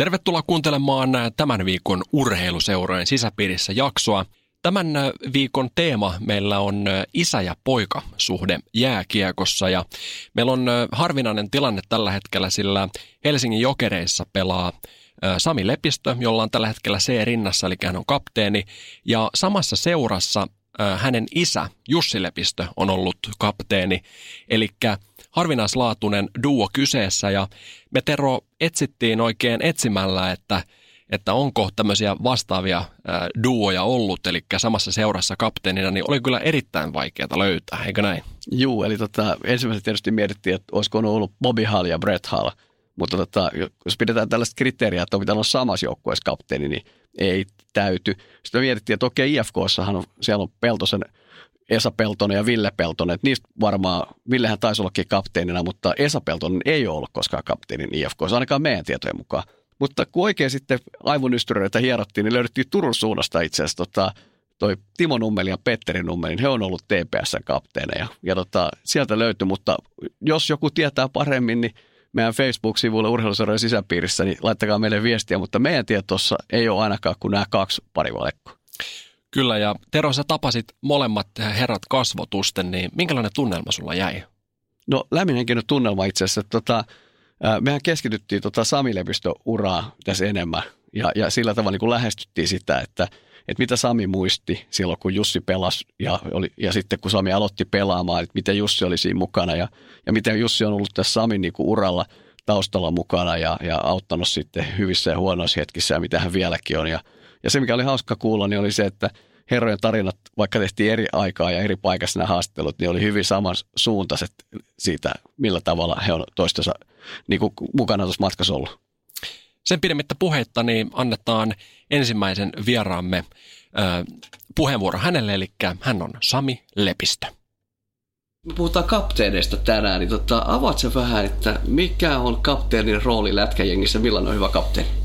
Tervetuloa kuuntelemaan tämän viikon urheiluseurojen sisäpiirissä jaksoa. Tämän viikon teema meillä on isä- ja poika-suhde jääkiekossa ja meillä on harvinainen tilanne tällä hetkellä, sillä Helsingin jokereissa pelaa Sami Lepistö, jolla on tällä hetkellä C rinnassa, eli hän on kapteeni, ja samassa seurassa hänen isä Jussi Lepistö on ollut kapteeni, eli harvinaislaatuinen duo kyseessä ja me Tero etsittiin oikein etsimällä, että, että onko tämmöisiä vastaavia duoja ollut, eli samassa seurassa kapteenina, niin oli kyllä erittäin vaikeaa löytää, eikö näin? Juu, eli tota, ensimmäisenä tietysti mietittiin, että olisiko ollut Bobby Hall ja Brett Hall, mutta tota, jos pidetään tällaista kriteeriä, että on pitänyt olla samassa joukkueessa kapteeni, niin ei täyty. Sitten me mietittiin, että okei, IFKssahan on, siellä on Peltosen – Esa Peltonen ja Ville Peltonen. Että niistä varmaan, Villehän taisi ollakin kapteenina, mutta Esa Peltonen ei ole ollut koskaan kapteenin IFK, ainakaan meidän tietojen mukaan. Mutta kun oikein sitten aivonystyröitä hierottiin, niin löydettiin Turun suunnasta itse asiassa tota, toi Timo Nummeli ja Petteri Nummeli, he on ollut TPSn kapteeneja. Ja tota, sieltä löytyi, mutta jos joku tietää paremmin, niin meidän Facebook-sivuilla urheiluseurojen sisäpiirissä, niin laittakaa meille viestiä, mutta meidän tietossa ei ole ainakaan kuin nämä kaksi parivalekkoa. Kyllä, ja Tero, sä tapasit molemmat herrat kasvotusten, niin minkälainen tunnelma sulla jäi? No lämminenkin tunnelma itse asiassa. Tota, mehän keskityttiin tota Sami uraa tässä enemmän ja, ja sillä tavalla niin kuin lähestyttiin sitä, että, että mitä Sami muisti silloin, kun Jussi pelasi ja, oli, ja sitten kun Sami aloitti pelaamaan, että miten Jussi oli siinä mukana ja, ja miten Jussi on ollut tässä Samin niin kuin uralla taustalla mukana ja, ja auttanut sitten hyvissä ja huonoissa hetkissä ja mitä hän vieläkin on. Ja, ja se, mikä oli hauska kuulla, niin oli se, että herrojen tarinat, vaikka tehtiin eri aikaa ja eri paikassa nämä haastattelut, niin oli hyvin samansuuntaiset siitä, millä tavalla he on toistensa niin kuin mukana tuossa matkassa ollut. Sen pidemmittä puheitta niin annetaan ensimmäisen vieraamme äh, puheenvuoro hänelle, eli hän on Sami Lepistö. Me puhutaan kapteeneista tänään, niin tota, avaat vähän, että mikä on kapteenin rooli lätkäjengissä, millainen on hyvä kapteeni?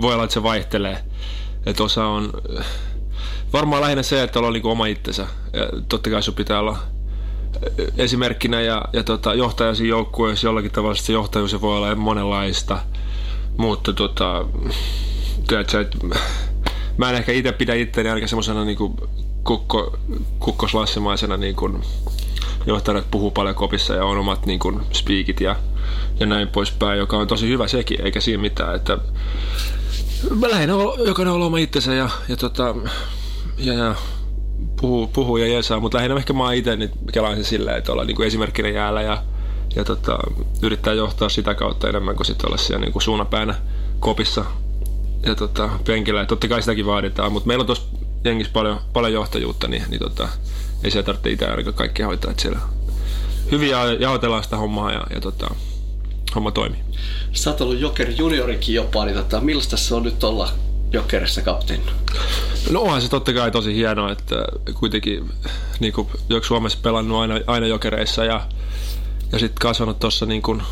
Voi olla, että se vaihtelee. Että osa on varmaan lähinnä se, että on niin oma itsensä. Ja totta kai sun pitää olla esimerkkinä ja, ja tota, johtaja siinä joukkueessa jollakin tavalla se johtajuus voi olla monenlaista. Mutta tota, tiedätkö, että mä en ehkä itse pidä itseäni ainakaan semmoisena niin kukko, kukkoslassemaisena niin kuin johtajana, puhuu paljon kopissa ja on omat niin kuin, speakit ja, ja näin poispäin, joka on tosi hyvä sekin, eikä siinä mitään. Että mä lähinnä jokainen on oma itsensä ja, ja, tota, ja, ja puhuu, puhuu ja jeesaa, mutta lähinnä ehkä mä itse niin kelaan sen silleen, että ollaan niin esimerkkinä jäällä ja, ja tota, yrittää johtaa sitä kautta enemmän kuin sitten olla siellä niin kuin suunapäänä kopissa ja tota, penkillä. Ja totta kai sitäkin vaaditaan, mutta meillä on tuossa jengissä paljon, paljon johtajuutta, niin, niin tota, ei se tarvitse itse ainakaan kaikkea hoitaa, että siellä hyvin jaotellaan sitä hommaa ja, ja tota, homma toimii. Sä oot ollut Joker juniorikin jopa, niin tota, millaista se on nyt olla Jokerissa kapteenina? No onhan se totta kai tosi hienoa, että kuitenkin niin kuin, Suomessa pelannut aina, aina Jokereissa ja, ja sitten kasvanut tuossa niin kuin,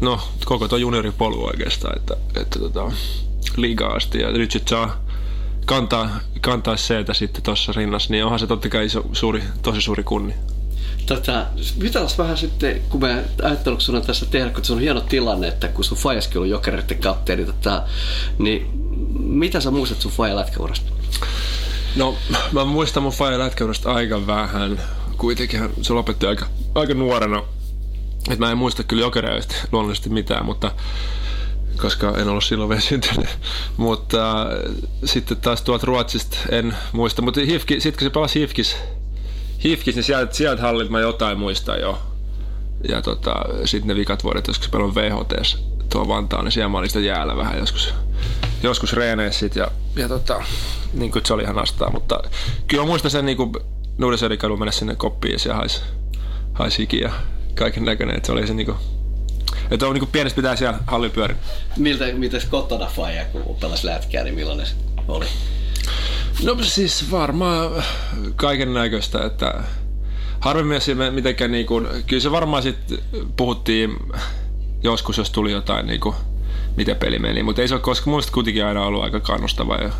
no, koko tuo junioripolu oikeastaan, että, että tota, liigaa asti ja nyt sitten saa kantaa, kantaa se, että sitten tuossa rinnassa, niin onhan se totta kai iso, suuri, tosi suuri kunni. Tätä, jutellaan vähän sitten, kun me ajattelin sun tässä tehdä, kun se on hieno tilanne, että kun sun Fajaskin on jokereiden kapteeni, tota, niin mitä sä muistat sun Faja lätkäurasta? No, mä muistan mun Faja lätkäurasta aika vähän. Kuitenkin se lopetti aika, aika nuorena. Et mä en muista kyllä jokereista luonnollisesti mitään, mutta koska en ollut silloin vielä syntynyt. Mutta äh, sitten taas tuolta Ruotsista en muista. Mutta sitten kun se pelasi Hifkis, Hifkis niin sieltä, sieltä hallilta mä jotain muistan jo. Ja tota, sitten ne vikat vuodet, joskus pelon VHT tuo Vantaan, niin siellä mä olin sitä jäällä vähän joskus, joskus reeneissä ja, ja tota, niin kuin se oli ihan astaa, mutta kyllä mä muistan sen niin kuin Nuudesödikadun mennä sinne koppiin ja siellä haisi, haisi hiki ja kaiken näköinen, että se oli se niin kuin, että on niin pienestä pitää siellä hallin pyörin. Miltä, mitäs kotona faija, kun pelasi lätkää, niin millainen se oli? No siis varmaan kaiken näköistä, että harvemmin se mitenkään niin kuin, kyllä se varmaan sitten puhuttiin joskus, jos tuli jotain niin kuin, miten peli meni, mutta ei se ole, koska muista kuitenkin aina ollut aika kannustava ja,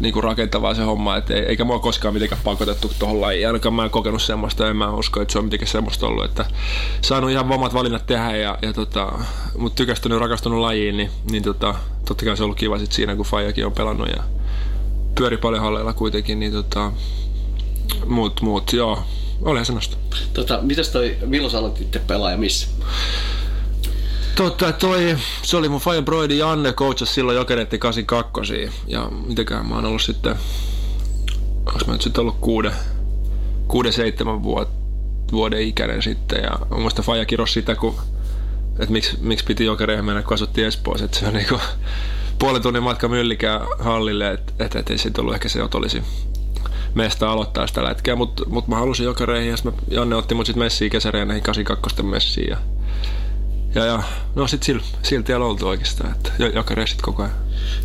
niin kuin rakentavaa se homma, et eikä mua koskaan mitenkään pakotettu tuohon lajiin. Ainakaan mä en kokenut semmoista, en mä usko, että se on mitenkään semmoista ollut, että saanut ihan omat valinnat tehdä, ja, ja tota, mutta tykästynyt rakastunut lajiin, niin, niin tota, totta kai se on ollut kiva sit siinä, kun Fajakin on pelannut ja pyöri paljon halleilla kuitenkin, niin tota, muut, muut, joo, olihan semmoista. Tota, mitäs toi, milloin sä aloititte pelaa ja missä? Totta, toi, se oli mun Fire Broidi Janne coachas silloin jokereiden 82 ja mitenkään mä oon ollut sitten, onks mä nyt sitten ollut kuuden, kuuden seitsemän vuoden, vuoden ikäinen sitten ja mun mielestä Faija kiros sitä, kun, että miksi, miksi piti jokereihin mennä, kun asuttiin Espoossa, että se on niinku puolen tunnin matka myllikää hallille, että et, et ei siitä ollut ehkä se otollisi meistä aloittaa sitä lätkää, mutta mut mä halusin jokereihin ja mä, Janne otti mut sit messiin kesäreihin näihin 82 messiin ja ja, ja no sit sillä, sillä tiellä oltu oikeastaan, että joka reissit koko ajan.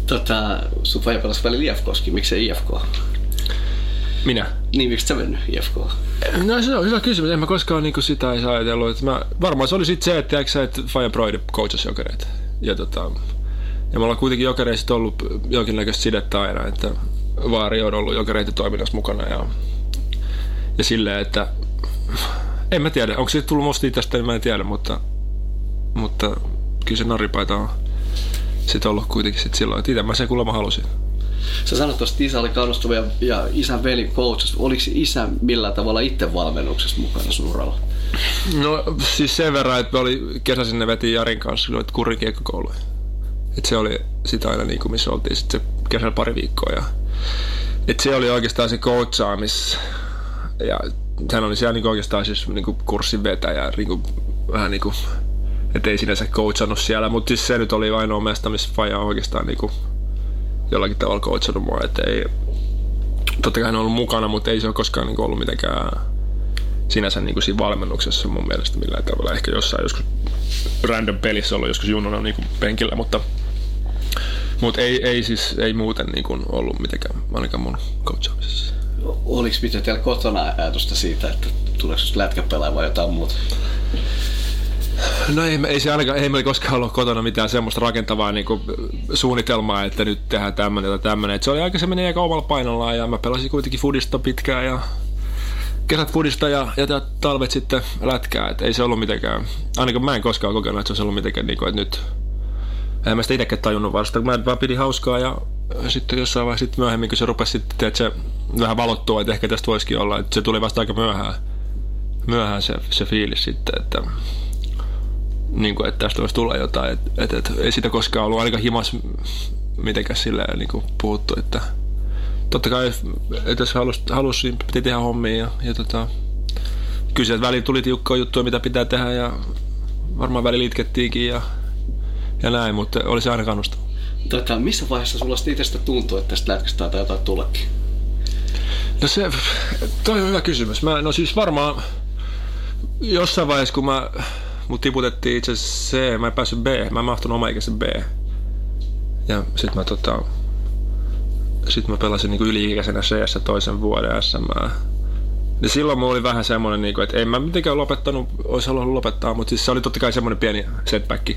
Tota, sun faija pelasi välillä IFKskin, miksei IFK? Minä? Niin, miksi sä mennyt IFK? No se on hyvä kysymys, en mä koskaan niinku sitä ei ajatellut. Että mä, varmaan se oli sit se, että että Faija Broide coachas jokereita. Ja, tota, ja me ollaan kuitenkin jokereista ollut jonkinnäköistä sidettä aina, että Vaari on ollut jokereita toiminnassa mukana ja, ja silleen, että en mä tiedä, onko se tullut musta tästä, mä en tiedä, mutta mutta kyllä se naripaita on sitten ollut kuitenkin sit silloin, että itse mä sen kuulemma halusin. Sä sanoit tuosta, että isä oli kannustuva ja, ja isän veli coachas. Oliko isä millään tavalla itse valmennuksessa mukana sun uralla? No siis sen verran, että me oli kesäisin ne veti Jarin kanssa noita kurikiekkokouluja. Että se oli sitä aina niin kuin missä oltiin sitten se kesällä pari viikkoa. Ja, että se oli oikeastaan se coachaamis. Ja hän oli siellä niin oikeastaan siis niin kuin kurssin vetäjä, niin kuin, vähän niin kuin että ei sinänsä coachannut siellä, mutta siis se nyt oli ainoa mesta, missä Faja on oikeastaan niinku jollakin tavalla coachannut mua, että ei, totta kai hän on ollut mukana, mutta ei se ole koskaan niinku ollut mitenkään sinänsä niinku siinä valmennuksessa mun mielestä millään tavalla. Ehkä jossain joskus random pelissä ollut joskus jununa niinku penkillä, mutta mutta ei, ei siis ei muuten niinku ollut mitenkään ainakaan mun coachaamisessa. Oliko mitä teillä kotona ajatusta siitä, että tuleeko lätkäpelaaja vai jotain muuta? No ei, ei se ainakaan, ei meillä koskaan ollut kotona mitään semmoista rakentavaa niin kuin, suunnitelmaa, että nyt tehdään tämmöinen tai tämmöinen. se oli aika se meni aika omalla painollaan ja mä pelasin kuitenkin fudista pitkään ja kesät fudista ja, ja talvet sitten lätkää. Et ei se ollut mitenkään, ainakaan mä en koskaan kokenut, että se olisi ollut mitenkään niin kuin, että nyt en mä sitä itsekään tajunnut vasta, mä vaan pidin hauskaa ja sitten jossain vaiheessa sitten myöhemmin, kun se rupesi sitten, että se vähän valottua, että ehkä tästä voisikin olla, että se tuli vasta aika myöhään, myöhään se, se fiilis sitten, että niin kuin, että tästä voisi tulla jotain. Et, et, et, ei sitä koskaan ollut aika himas mitenkään silleen niin kuin puhuttu, että totta kai, että jos halusi, halusi niin piti tehdä hommia ja, ja tota, kyllä sieltä väliin tuli tiukkoa juttuja, mitä pitää tehdä ja varmaan välillä itkettiinkin ja, ja näin, mutta oli se aina kannustava. Tota, missä vaiheessa sulla itsestä tuntuu, että tästä lätkästä tai jotain tuleekin? No se, toi on hyvä kysymys. Mä, no siis varmaan jossain vaiheessa, kun mä Mut tiputettiin itse C, mä en päässyt B, mä en mahtunut omaikäisen B. Ja sit mä tota, sit mä pelasin niinku yli-ikäisenä c toisen vuoden SM. Ja silloin mulla oli vähän semmoinen, niinku, että ei mä mitenkään lopettanut, olisi halunnut lopettaa, mutta siis se oli totta kai semmoinen pieni setback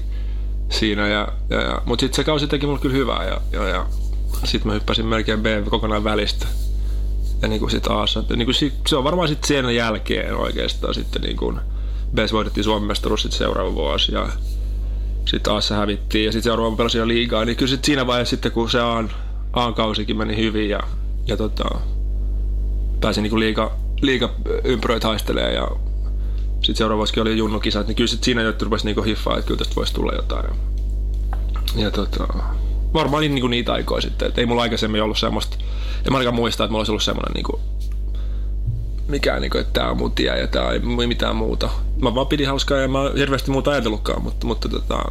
siinä. Ja, ja, ja, mutta sitten se kausi teki mulle kyllä hyvää ja, ja, ja sitten mä hyppäsin melkein B kokonaan välistä. Ja niin kuin sit A, niin kuin sit, se on varmaan sitten sen jälkeen oikeastaan sitten niin kuin, Bs voitettiin Suomen mestaruus sitten seuraava vuosi ja sitten Aassa hävittiin ja sitten seuraava pelasi jo liigaa, niin kyllä sit siinä vaiheessa sitten kun se Aan, Aan kausikin meni hyvin ja, ja tota, pääsin niinku liiga, liiga ympyröitä haistelee ja sitten seuraava vuosikin oli junnukisat, niin kyllä sit siinä jo rupesi niinku hiffaa, että kyllä tästä voisi tulla jotain. Ja, tota, varmaan niin, niinku niitä aikoja sitten, että ei mulla aikaisemmin ollut semmoista, en mä ainakaan muista, että mulla olisi ollut semmoinen niinku mikään, niin kuin, että tämä on mun tie ja tämä ei mitään muuta. Mä vaan pidin hauskaa ja mä oon hirveästi muuta ajatellutkaan, mutta, mutta tota,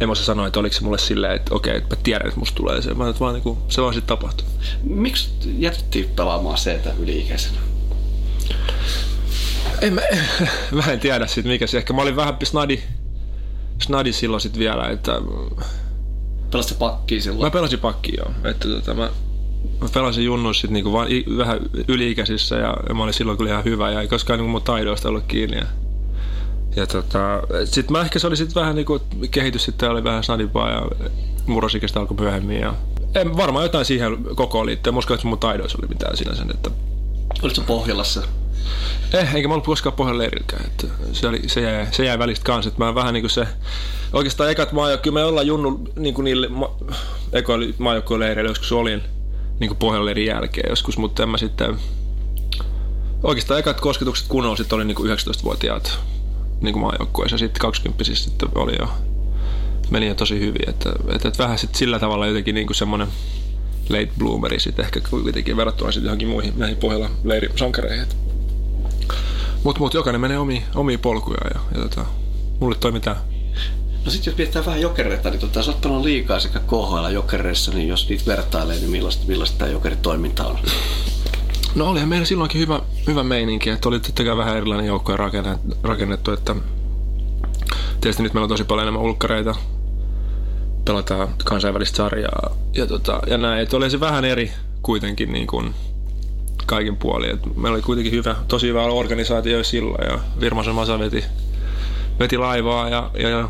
en mä sanoa, että oliko se mulle silleen, että okei, että mä tiedän, että musta tulee se. Mä vaan, niin kuin, se vaan sitten tapahtui. Miksi jätettiin pelaamaan se, että yli-ikäisenä? En mä, mä en tiedä sit mikä se. Ehkä mä olin vähän snadi, snadi silloin sit vielä, että... Pelasit pakkiin silloin? Mä pelasin pakkiin joo. Että tota, mä, mä pelasin junnuissa sit niinku vaan vähän yli-ikäisissä ja mä olin silloin kyllä ihan hyvä ja ei koskaan niinku mun taidoista ollut kiinni. Ja, ja tota, sit mä ehkä se oli sit vähän niinku, kehitys sitten oli vähän snadimpaa ja murrosikästä alkoi myöhemmin ja En, varmaan jotain siihen kokoon liittyen. Mä uskon, että mun taidoissa oli mitään sinänsä. Että... Olitko Pohjolassa? Eh, enkä mä ollut koskaan Pohjan leirilläkään. Että se, oli, se, jäi, se jäi välistä kanssa. Että mä vähän niin kuin se... Oikeastaan ekat maajoukkueet, kyllä me ollaan junnu niin kuin niille ma, ekoille maajoukkueen leireille joskus olin niin kuin Pohjan leirin jälkeen joskus, mutta en mä sitten... Oikeastaan ekat kosketukset kunnolla sitten oli niin kuin 19-vuotiaat niin kuin maajoukkueessa. Sitten 20 sitten oli jo meni jo tosi hyvin. Että, että, että vähän sitten sillä tavalla jotenkin niin kuin semmoinen late bloomeri sitten ehkä kuitenkin verrattuna sitten johonkin muihin näihin pohjalla leirisankareihin. Mutta mut, jokainen menee omiin, omiin polkuja ja, ja tota, mulle toimi tää. No sitten jos mietitään vähän jokereita, niin tota, sä oot liikaa sekä KHL jokereissa, niin jos niitä vertailee, niin millaista, millaista tämä jokeritoiminta on? No olihan meillä silloinkin hyvä, hyvä meininki, että oli tietenkään vähän erilainen joukko rakennettu, että tietysti nyt meillä on tosi paljon enemmän ulkkareita, pelataan kansainvälistä sarjaa ja, tota, ja näin. Että oli se vähän eri kuitenkin niin kuin kaikin puolin. Et meillä oli kuitenkin hyvä, tosi hyvä organisaatio silloin ja Virmasen Masa veti, veti laivaa ja, ja, ja,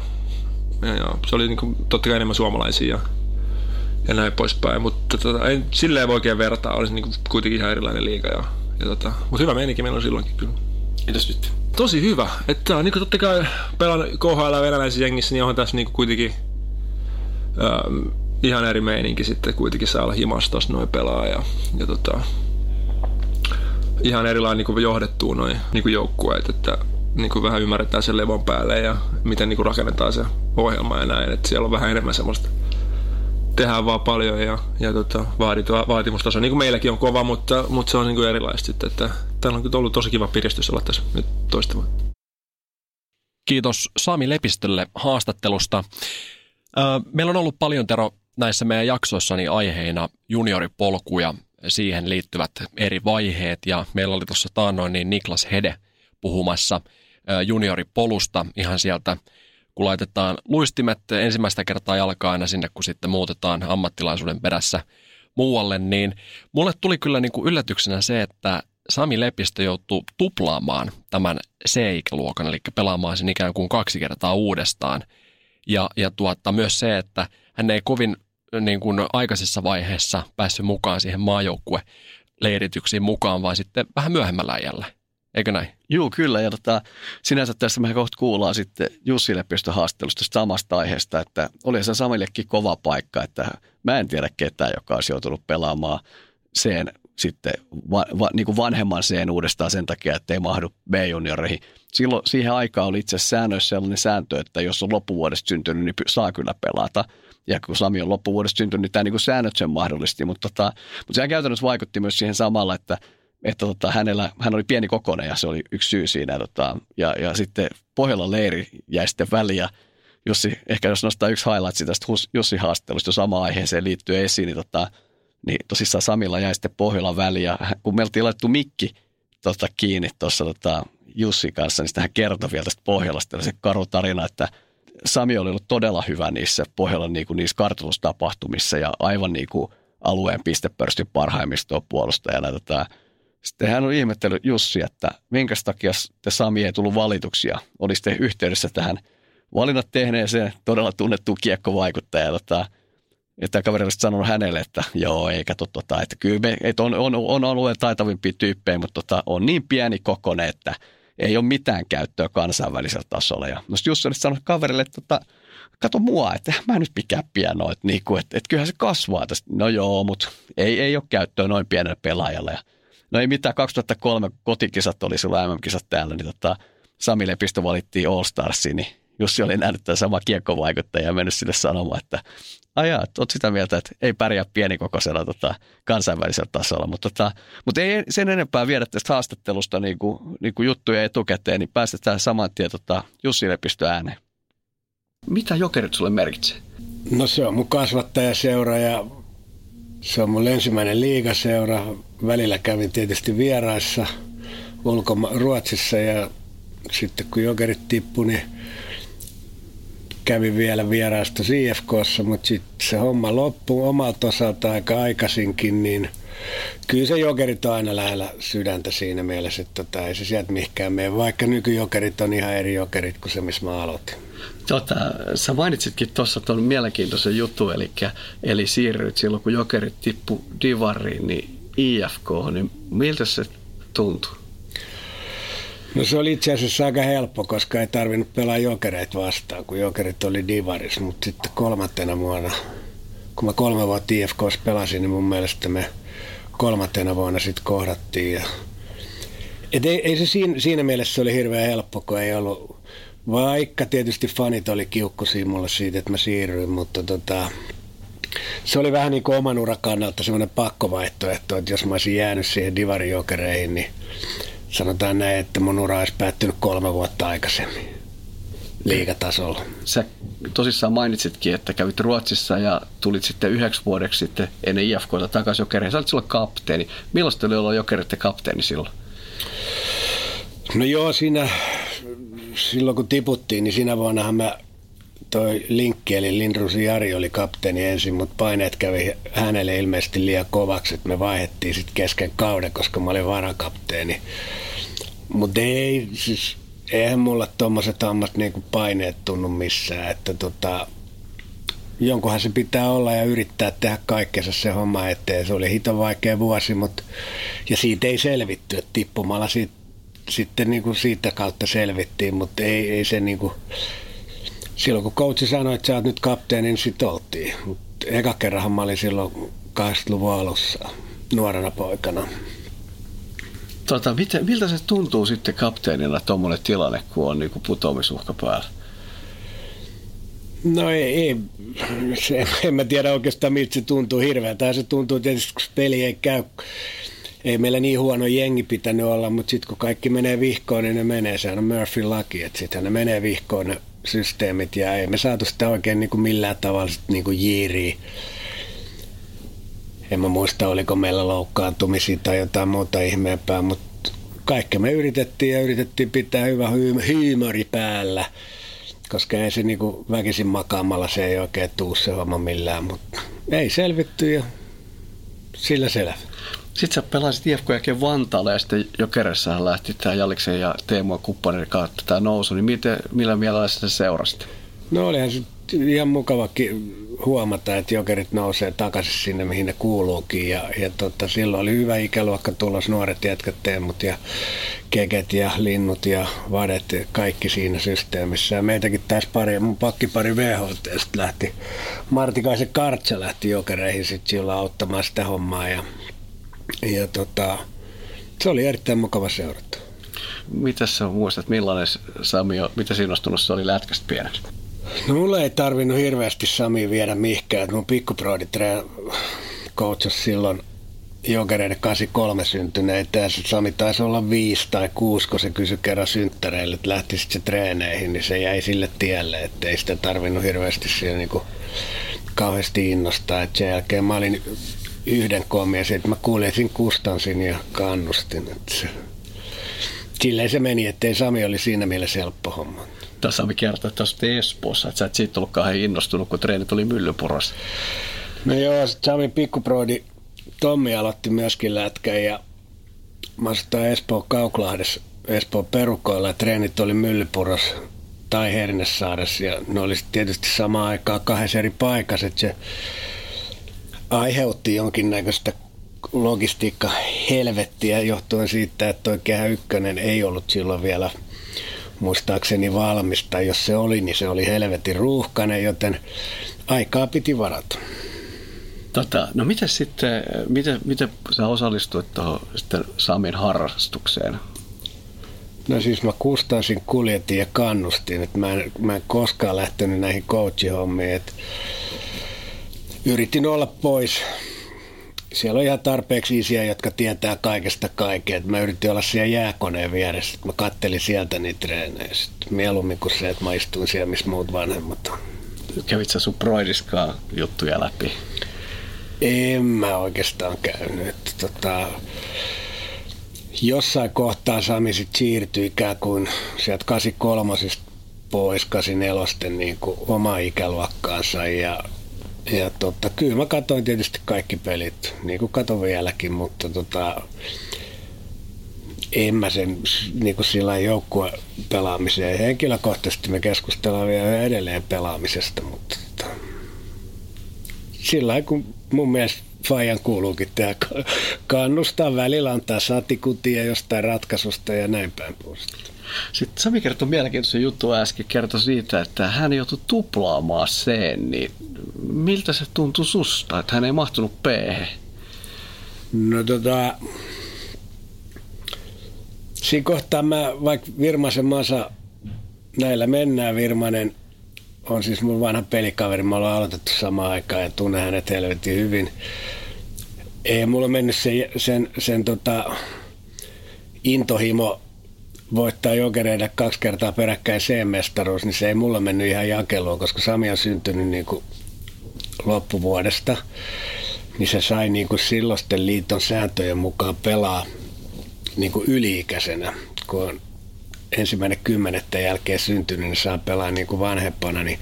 ja, ja se oli niin kuin, totta kai enemmän suomalaisia ja, ja näin poispäin. Mutta tota, ei silleen voi oikein vertaa, olisi niin kuin, kuitenkin ihan erilainen liiga. Ja, ja tota, mutta hyvä meininki meillä on silloinkin kyllä. Entäs nyt? Tosi hyvä. Että niin kuin totta kai pelan KHL venäläisessä jengissä, niin on tässä niin kuin kuitenkin äh, ihan eri meininki sitten kuitenkin saa olla himastos noin pelaa ja, ja tota, ihan erilainen niin johdettuu noin niin joukkueet, että niin kuin vähän ymmärretään sen levon päälle ja miten niin kuin rakennetaan se ohjelma ja näin, että siellä on vähän enemmän semmoista tehdään vaan paljon ja, ja tota, vaatimustaso, niin kuin meilläkin on kova, mutta, mutta se on niin kuin erilaista sitten, että täällä on ollut tosi kiva piristys olla tässä nyt toista vuotta. Kiitos Sami Lepistölle haastattelusta. Meillä on ollut paljon Tero näissä meidän jaksoissani aiheina junioripolku ja siihen liittyvät eri vaiheet. Ja meillä oli tuossa taannoin niin Niklas Hede puhumassa junioripolusta ihan sieltä kun laitetaan luistimet ensimmäistä kertaa jalkaa aina sinne, kun sitten muutetaan ammattilaisuuden perässä muualle, niin mulle tuli kyllä niin kuin yllätyksenä se, että Sami Lepistö joutuu tuplaamaan tämän C-ikäluokan, eli pelaamaan sen ikään kuin kaksi kertaa uudestaan – ja, ja tuota, myös se, että hän ei kovin niin kuin aikaisessa vaiheessa päässyt mukaan siihen maajoukkue leirityksiin mukaan, vaan sitten vähän myöhemmällä ajalla. Eikö näin? Joo, kyllä. Ja tota, sinänsä tässä me kohta kuullaan sitten Jussi Lepistön haastattelusta samasta aiheesta, että oli se Samillekin kova paikka, että mä en tiedä ketään, joka olisi joutunut pelaamaan sen sitten va, va, niin kuin vanhemman sen uudestaan sen takia, että ei mahdu B-junioreihin. Silloin siihen aikaan oli itse säännöissä sellainen sääntö, että jos on loppuvuodesta syntynyt, niin saa kyllä pelata. Ja kun Sami on loppuvuodesta syntynyt, niin tämä niin kuin säännöt sen mahdollisti. Mutta, tota, mutta sehän käytännössä vaikutti myös siihen samalla, että, että tota, hänellä, hän oli pieni kokonen ja se oli yksi syy siinä. Tota, ja, ja sitten Pohjolan leiri jäi sitten väliä. Jussi, ehkä jos nostaa yksi highlight tästä Jussi haastattelusta sama aiheeseen liittyy esiin, niin tota, niin tosissaan Samilla jäi sitten Pohjolan väliin ja kun me oltiin laittu mikki tota, kiinni tuossa tota, Jussin kanssa, niin sitä hän kertoi vielä tästä Pohjolasta se karu tarina, että Sami oli ollut todella hyvä niissä Pohjolan niin kuin, niissä kartoitustapahtumissa ja aivan niin kuin alueen pistepörstin parhaimmistoa puolustajana. Tota, sitten hän on ihmettänyt Jussi, että minkä takia te Sami ei tullut valituksia. Olisitte yhteydessä tähän valinnat tehneeseen todella tunnettu kiekkovaikuttaja. Tota, että kaveri olisi sanonut hänelle, että joo, ei kato tota, että kyllä me, että on, on, on alueen taitavimpia tyyppejä, mutta tota, on niin pieni kokone, että ei ole mitään käyttöä kansainvälisellä tasolla. Ja no Jussi olisi sanonut kaverille, että tota, kato mua, että mä nyt mikään pieno, että, niinku, että, että kyllähän se kasvaa tästä. No joo, mutta ei, ei ole käyttöä noin pienelle pelaajalle. Ja, no ei mitään, 2003 kotikisat oli sulla MM-kisat täällä, niin tota, Sami Lepistö valittiin All Starsiin, niin Jussi oli nähnyt tämän sama kiekkovaikuttaja ja mennyt sille sanomaan, että ajaa, että oot sitä mieltä, että ei pärjää pienikokoisella tota, kansainvälisellä tasolla. Mutta, tota, mutta ei sen enempää viedä tästä haastattelusta niin kuin, niin kuin juttuja etukäteen, niin päästetään saman tien tota, Jussi Lepistö ääneen. Mitä jokerit sulle merkitsee? No se on mun kasvattajaseura ja se on mun ensimmäinen liigaseura. Välillä kävin tietysti vieraissa ulkoma- Ruotsissa ja sitten kun jokerit tippui, niin kävin vielä vieraasta CFKssa, mutta sitten se homma loppui omalta osalta aika aikaisinkin, niin kyllä se jokerit on aina lähellä sydäntä siinä mielessä, että tota, ei se sieltä mihinkään mene, vaikka nykyjokerit on ihan eri jokerit kuin se, missä mä aloitin. Tota, sä mainitsitkin tuossa tuon mielenkiintoisen juttu, eli, eli siirryit silloin, kun jokerit tippu divariin, niin IFK, niin miltä se tuntui? No se oli itse asiassa aika helppo, koska ei tarvinnut pelaa jokereita vastaan, kun jokerit oli divaris, mutta sitten kolmantena vuonna, kun mä kolme vuotta IFKs pelasin, niin mun mielestä me kolmantena vuonna sitten kohdattiin. Ja... Et ei, ei se siinä, siinä mielessä se oli hirveän helppo, kun ei ollut, vaikka tietysti fanit oli kiukkusia mulle siitä, että mä siirryin, mutta tota, se oli vähän niin kuin oman uran kannalta semmoinen pakkovaihtoehto, että jos mä olisin jäänyt siihen divarijokereihin, niin sanotaan näin, että mun ura olisi päättynyt kolme vuotta aikaisemmin liigatasolla. Sä tosissaan mainitsitkin, että kävit Ruotsissa ja tulit sitten yhdeksi vuodeksi sitten ennen IFKta takaisin jokereihin. Sä olit silloin kapteeni. Millaista oli olla jokereiden kapteeni silloin? No joo, siinä silloin kun tiputtiin, niin siinä vuonnahan mä toi Linkki, eli Lindrusi Jari oli kapteeni ensin, mutta paineet kävi hänelle ilmeisesti liian kovaksi, että me vaihdettiin sitten kesken kauden, koska mä olin varakapteeni. Mutta ei, siis eihän mulla tuommoiset ammat niinku paineet tunnu missään, että tota, jonkunhan se pitää olla ja yrittää tehdä kaikkensa se homma eteen. Se oli hito vaikea vuosi, mutta ja siitä ei selvitty, että tippumalla siitä, sitten niinku siitä kautta selvittiin, mutta ei, ei se niinku, silloin kun coachi sanoi, että sä oot nyt kapteeni, niin sitten oltiin. Mutta eka kerran mä olin silloin 80-luvun alussa nuorena poikana. Tota, miten, miltä se tuntuu sitten kapteenina tuommoinen tilanne, kun on niin putoamisuhka päällä? No ei, ei se, en mä tiedä oikeastaan miltä se tuntuu hirveältä. Se tuntuu tietysti, kun peli ei käy. Ei meillä niin huono jengi pitänyt olla, mutta sitten kun kaikki menee vihkoon, niin ne menee. Sehän on Murphy laki, että sitten ne menee vihkoon ne systeemit ja ei me saatu sitä oikein niin kuin millään tavalla niin kuin jiiriä. En mä muista, oliko meillä loukkaantumisia tai jotain muuta ihmeempää, mutta kaikki me yritettiin ja yritettiin pitää hyvä hyymori päällä, koska ei se niin kuin väkisin makaamalla se ei oikein tuu se homma millään, mutta ei selvitty ja sillä selvä. Sitten sä pelasit IFK jälkeen Vantaalla ja sitten Jokeressahan lähti tämä Jaliksen ja Teemu kumppanin kautta tämä nousu. Niin miten, millä mielellä sä seurasit? No olihan se ihan mukava huomata, että jokerit nousee takaisin sinne, mihin ne kuuluukin. Ja, ja tota, silloin oli hyvä ikäluokka tulos, nuoret jätkät, teemut ja keket ja linnut ja vadet, kaikki siinä systeemissä. Ja meitäkin taas pari, mun pakkipari VHT lähti, Martikaisen Kartsa lähti jokereihin sitten silloin auttamaan sitä hommaa. Ja ja tota, se oli erittäin mukava seurata. Mitä sä muistat, millainen Sami, mitä innostunut se oli lätkästä pieneksi? No mulle ei tarvinnut hirveästi Sami viedä mihinkään. Mun pikkuproidi coachas silloin jokereiden 83 syntyneitä ja Sami taisi olla viisi tai kuusi, kun se kysyi kerran synttäreille, että lähtisit se treeneihin, niin se jäi sille tielle, että ei sitä tarvinnut hirveästi siellä niin kuin kauheasti innostaa. Et sen jälkeen mä olin yhden komia, että mä kuljetin Kustansin ja kannustin. Että se, silleen se meni, ettei Sami oli siinä mielessä helppo homma. Tässä Sami kertoi, että olet Espoossa, että sä et siitä ollut kauhean innostunut, kun treeni tuli Myllypurossa. No joo, Sami pikkuproidi Tommi aloitti myöskin lätkän ja mä asuin Espoon Kauklahdessa, Espoon perukoilla ja treenit oli Myllypuros tai Hernesaaressa ja ne oli tietysti samaan aikaan kahdessa eri paikassa, että se aiheutti jonkinnäköistä logistiikka helvettiä johtuen siitä, että tuo kehä ykkönen ei ollut silloin vielä muistaakseni valmista. Jos se oli, niin se oli helvetin ruuhkainen, joten aikaa piti varata. Tota, no miten sitten, miten, miten sä osallistuit tuohon sitten Samin harrastukseen? No siis mä kustansin, kuljetin ja kannustin, että mä en, mä en koskaan lähtenyt näihin coachihommiin, että yritin olla pois. Siellä on ihan tarpeeksi isiä, jotka tietää kaikesta kaikkea. Mä yritin olla siellä jääkoneen vieressä. Mä kattelin sieltä niitä treenejä. Sitten mieluummin kuin se, että mä istuin siellä, missä muut vanhemmat on. Kävit sä sun juttuja läpi? En mä oikeastaan käynyt. Tota, jossain kohtaa Sami sit siirtyi ikään kuin sieltä 83 pois 84 niin kuin oma ikäluokkaansa ja ja tota, kyllä mä katsoin tietysti kaikki pelit, niin kuin katon vieläkin, mutta tota, en mä sen niin kuin sillä joukkue pelaamiseen. Henkilökohtaisesti me keskustellaan vielä edelleen pelaamisesta, mutta tota, sillä kun mun mielestä Fajan kuuluukin tehdä, kannustaa välillä, antaa satikutia jostain ratkaisusta ja näin päin pois. Sitten Sami kertoi mielenkiintoisen juttu äsken, kertoi siitä, että hän joutui tuplaamaan sen, niin miltä se tuntui susta, että hän ei mahtunut p No tota, siinä kohtaa mä, vaikka Virmasen Masa, näillä mennään Virmanen, on siis mun vanha pelikaveri, mä ollaan aloitettu samaan aikaan ja tunnen hänet helvetin hyvin. Ei mulla mennyt sen, sen, sen tota, intohimo voittaa jokereille kaksi kertaa peräkkäin C-mestaruus, niin se ei mulla mennyt ihan jakeluun, koska Sami on syntynyt niin kuin loppuvuodesta, niin se sai niin kuin silloisten liiton sääntöjen mukaan pelaa niin kuin yli-ikäisenä, kun on ensimmäinen kymmenettä jälkeen syntynyt, niin saa pelaa niin kuin vanhempana, niin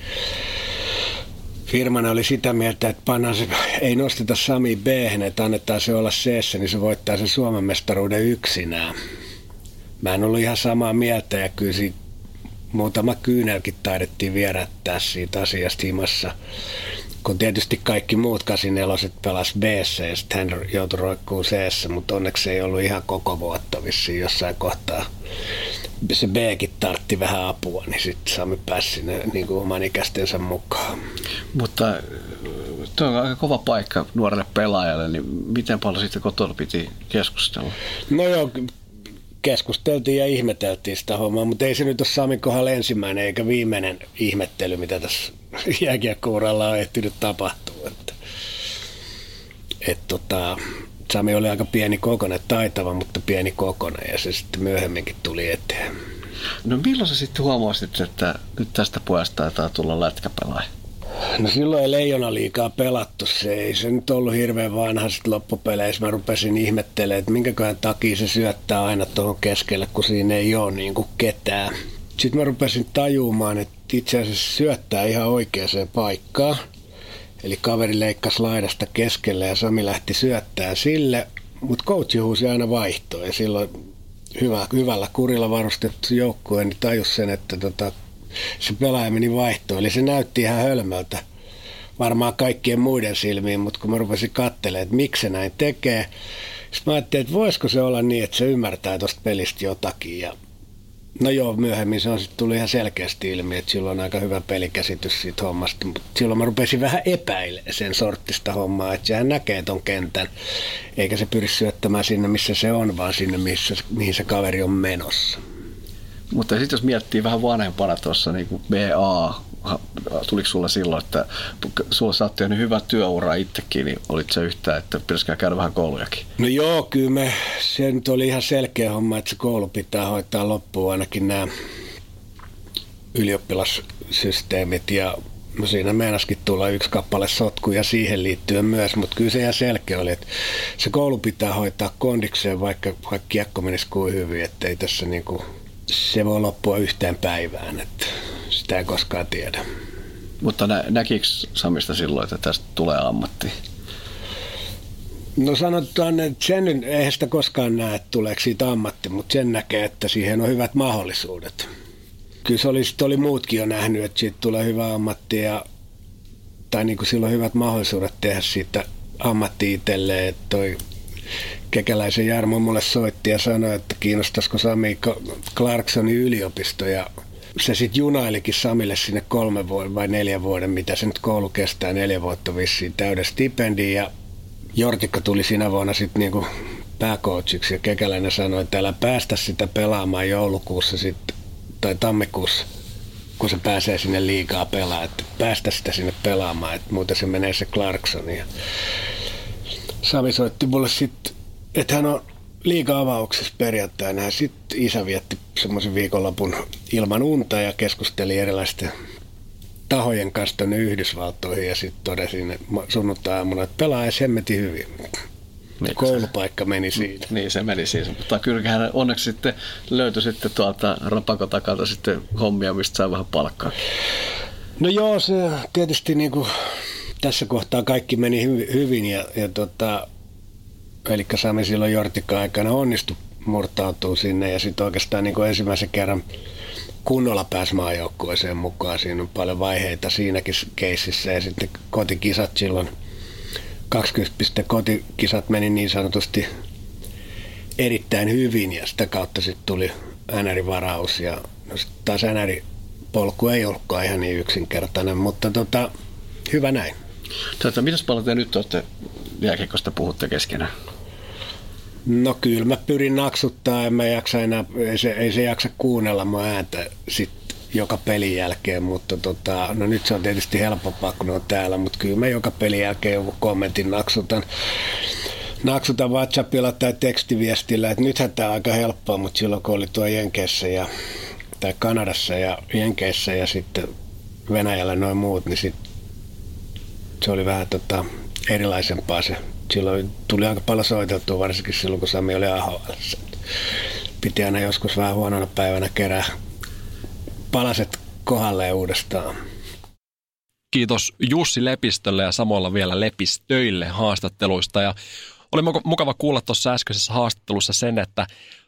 firmana oli sitä mieltä, että pannaan se, ei nosteta Sami b että annetaan se olla c niin se voittaa sen Suomen mestaruuden yksinään. Mä en ollut ihan samaa mieltä ja kyllä siitä muutama kyynelkin taidettiin vierättää siitä asiasta himassa. Kun tietysti kaikki muut 84 pelas b ja sitten hän joutui roikkuun c mutta onneksi ei ollut ihan koko vuotta vissiin jossain kohtaa. Se B-kin tartti vähän apua, niin sitten Sami pääsi sinne niin kuin oman ikäistensä mukaan. Mutta tuo on aika kova paikka nuorelle pelaajalle, niin miten paljon sitten kotona piti keskustella? No joo, keskusteltiin ja ihmeteltiin sitä hommaa, mutta ei se nyt ole Samin kohdalla ensimmäinen eikä viimeinen ihmettely, mitä tässä jääkiekkouralla on ehtinyt tapahtua. Että, et tota, Sami oli aika pieni kokonen, taitava, mutta pieni kokonen ja se sitten myöhemminkin tuli eteen. No milloin sä sitten huomasit, että nyt tästä pojasta taitaa tulla lätkäpelaaja? No silloin ei leijona liikaa pelattu. Se ei se nyt ollut hirveän vanha sitten loppupeleissä. Mä rupesin ihmettelemään, että minkäköhän takia se syöttää aina tuohon keskelle, kun siinä ei ole niin kuin ketään. Sitten mä rupesin tajumaan, että itse asiassa syöttää ihan oikeaan paikkaan. Eli kaveri leikkasi laidasta keskelle ja Sami lähti syöttää sille, mutta coachi huusi aina vaihtoa ja silloin hyvä, hyvällä kurilla varustettu joukkue niin tajus sen, että tota, se pelaaja meni vaihtoon. Eli se näytti ihan hölmöltä varmaan kaikkien muiden silmiin, mutta kun mä rupesin katselemaan, että miksi se näin tekee, sitten mä ajattelin, että voisiko se olla niin, että se ymmärtää tuosta pelistä jotakin. Ja no joo, myöhemmin se on sitten tullut ihan selkeästi ilmi, että sillä on aika hyvä pelikäsitys siitä hommasta. Mutta silloin mä rupesin vähän epäilemään sen sorttista hommaa, että sehän näkee ton kentän, eikä se pyri syöttämään sinne, missä se on, vaan sinne, missä, mihin se kaveri on menossa. Mutta sitten jos miettii vähän vanhempana tuossa niin kuin BA, tuliko sulla silloin, että sulla saatti tehnyt hyvä työura itsekin, niin olit se yhtä, että pitäisikö käydä vähän koulujakin? No joo, kyllä me, se nyt oli ihan selkeä homma, että se koulu pitää hoitaa loppuun ainakin nämä ylioppilassysteemit ja No siinä meinaskin tulla yksi kappale sotkuja siihen liittyen myös, mutta kyllä se ihan selkeä oli, että se koulu pitää hoitaa kondikseen, vaikka, vaikka kiekko menisi kuin hyvin, ettei tässä niinku se voi loppua yhteen päivään, että sitä ei koskaan tiedä. Mutta nä- näkikö Samista silloin, että tästä tulee ammatti? No sanotaan, että sen eihän sitä koskaan näe, että tuleeko siitä ammatti, mutta sen näkee, että siihen on hyvät mahdollisuudet. Kyllä se oli, oli muutkin jo nähnyt, että siitä tulee hyvä ammatti ja, tai niin kuin silloin hyvät mahdollisuudet tehdä siitä ammatti itselleen, että toi Kekäläisen Jarmo mulle soitti ja sanoi, että kiinnostaisiko Sami Clarksonin yliopisto. Ja se sitten junailikin Samille sinne kolme vuoden vai neljä vuoden, mitä se nyt koulu kestää, neljä vuotta vissiin täyden stipendin. Ja Jortikka tuli siinä vuonna sitten niinku pääcoachiksi ja Kekäläinen sanoi, että älä päästä sitä pelaamaan joulukuussa sitten tai tammikuussa, kun se pääsee sinne liikaa pelaa, että päästä sitä sinne pelaamaan, että muuten se menee se Clarkson. Ja Sami soitti mulle sitten, että hän on liikaa avauksessa perjantaina. Sitten isä vietti semmoisen viikonlopun ilman unta ja keskusteli erilaisten tahojen kanssa tuonne Yhdysvaltoihin ja sitten todesin sunnuntai-aamuna, että pelaa ja hemmetin hyvin. Niin, Koulupaikka meni siinä. Niin, se meni siis. Mutta kyllä hän onneksi sitten löytyi sitten tuolta rapako takalta sitten hommia, mistä sai vähän palkkaa. No joo, se tietysti niin kuin tässä kohtaa kaikki meni hy- hyvin ja, ja tota, eli Sami silloin Jortikka aikana onnistui murtautuu sinne ja sitten oikeastaan niin kuin ensimmäisen kerran kunnolla pääsi maajoukkueeseen mukaan. Siinä on paljon vaiheita siinäkin keississä ja sitten kotikisat silloin 20 piste kotikisat meni niin sanotusti erittäin hyvin ja sitä kautta sitten tuli NR-varaus ja no sit taas NR-polku ei ollutkaan ihan niin yksinkertainen, mutta tota, hyvä näin. Tota, mitäs paljon te nyt olette jääkiekosta puhutte keskenään? No kyllä mä pyrin naksuttaa, en mä jaksa enää, ei se, ei se jaksa kuunnella mun ääntä sit joka pelin jälkeen, mutta tota, no nyt se on tietysti helpompaa, kun on täällä, mutta kyllä mä joka pelin jälkeen joku kommentin naksutan naksuta WhatsAppilla tai tekstiviestillä, että nythän tämä on aika helppoa, mutta silloin kun oli tuo Jenkeissä ja, tai Kanadassa ja Jenkeissä ja sitten Venäjällä noin muut, niin sit se oli vähän tota, erilaisempaa se. Silloin tuli aika paljon soiteltua, varsinkin silloin kun Sami oli AHL. Piti aina joskus vähän huonona päivänä kerää palaset kohdalleen uudestaan. Kiitos Jussi Lepistölle ja samalla vielä Lepistöille haastatteluista. Ja oli mukava kuulla tuossa äskeisessä haastattelussa sen, että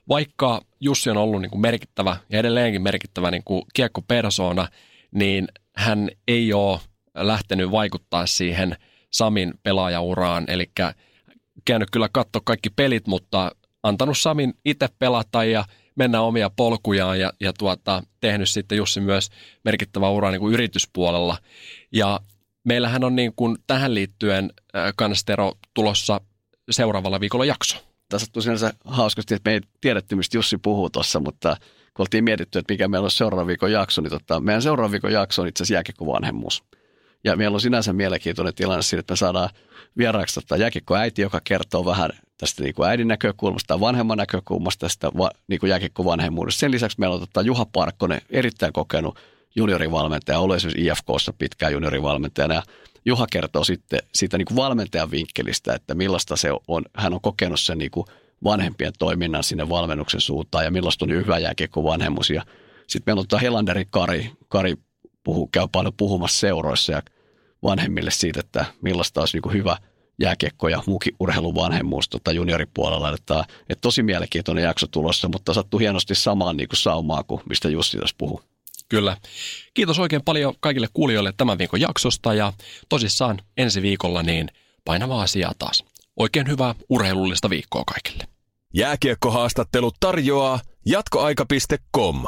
vaikka Jussi on ollut niin kuin merkittävä ja edelleenkin merkittävä niin kuin kiekkopersona, niin hän ei ole lähtenyt vaikuttaa siihen Samin pelaajauraan, eli käynyt kyllä katsoa kaikki pelit, mutta antanut Samin itse pelata ja mennä omia polkujaan ja, ja tuota, tehnyt sitten Jussi myös merkittävä ura niin kuin yrityspuolella. Ja meillähän on niin kuin tähän liittyen äh, kanstero tulossa seuraavalla viikolla jakso. Tässä on tosiaan hauskasti, että me ei tiedetty, mistä Jussi puhuu tuossa, mutta kun oltiin mietitty, että mikä meillä on seuraava viikon jakso, niin tota, meidän seuraava viikon jakso on itse asiassa jääkiekko-vanhemmuus. Ja meillä on sinänsä mielenkiintoinen tilanne siinä, että me saadaan vieraaksi tota jääkiekko-äiti, joka kertoo vähän tästä niin kuin äidin näkökulmasta tai vanhemman näkökulmasta tästä va, niin kuin jääkiekko-vanhemmuudesta. Sen lisäksi meillä on tota Juha Parkkonen, erittäin kokenut juniorivalmentaja, ollut esimerkiksi IFKssa pitkään juniorivalmentajana. Ja Juha kertoo sitten siitä niin kuin valmentajan vinkkelistä, että millaista se on. Hän on kokenut sen niin kuin vanhempien toiminnan sinne valmennuksen suuntaan ja millaista on hyvä jääkiekko vanhemmus. Ja sitten meillä on tota Helanderi Kari. Kari puhuu, käy paljon puhumassa seuroissa ja vanhemmille siitä, että millaista olisi niin kuin hyvä jääkiekko ja muukin urheilun vanhemmuus tota junioripuolella. Että, että tosi mielenkiintoinen jakso tulossa, mutta sattuu hienosti samaan niin kuin saumaan kuin mistä Jussi tässä puhuu. Kyllä. Kiitos oikein paljon kaikille kuulijoille tämän viikon jaksosta ja tosissaan ensi viikolla niin painavaa asiaa taas. Oikein hyvää urheilullista viikkoa kaikille. Jääkiekkohaastattelut tarjoaa jatkoaika.com.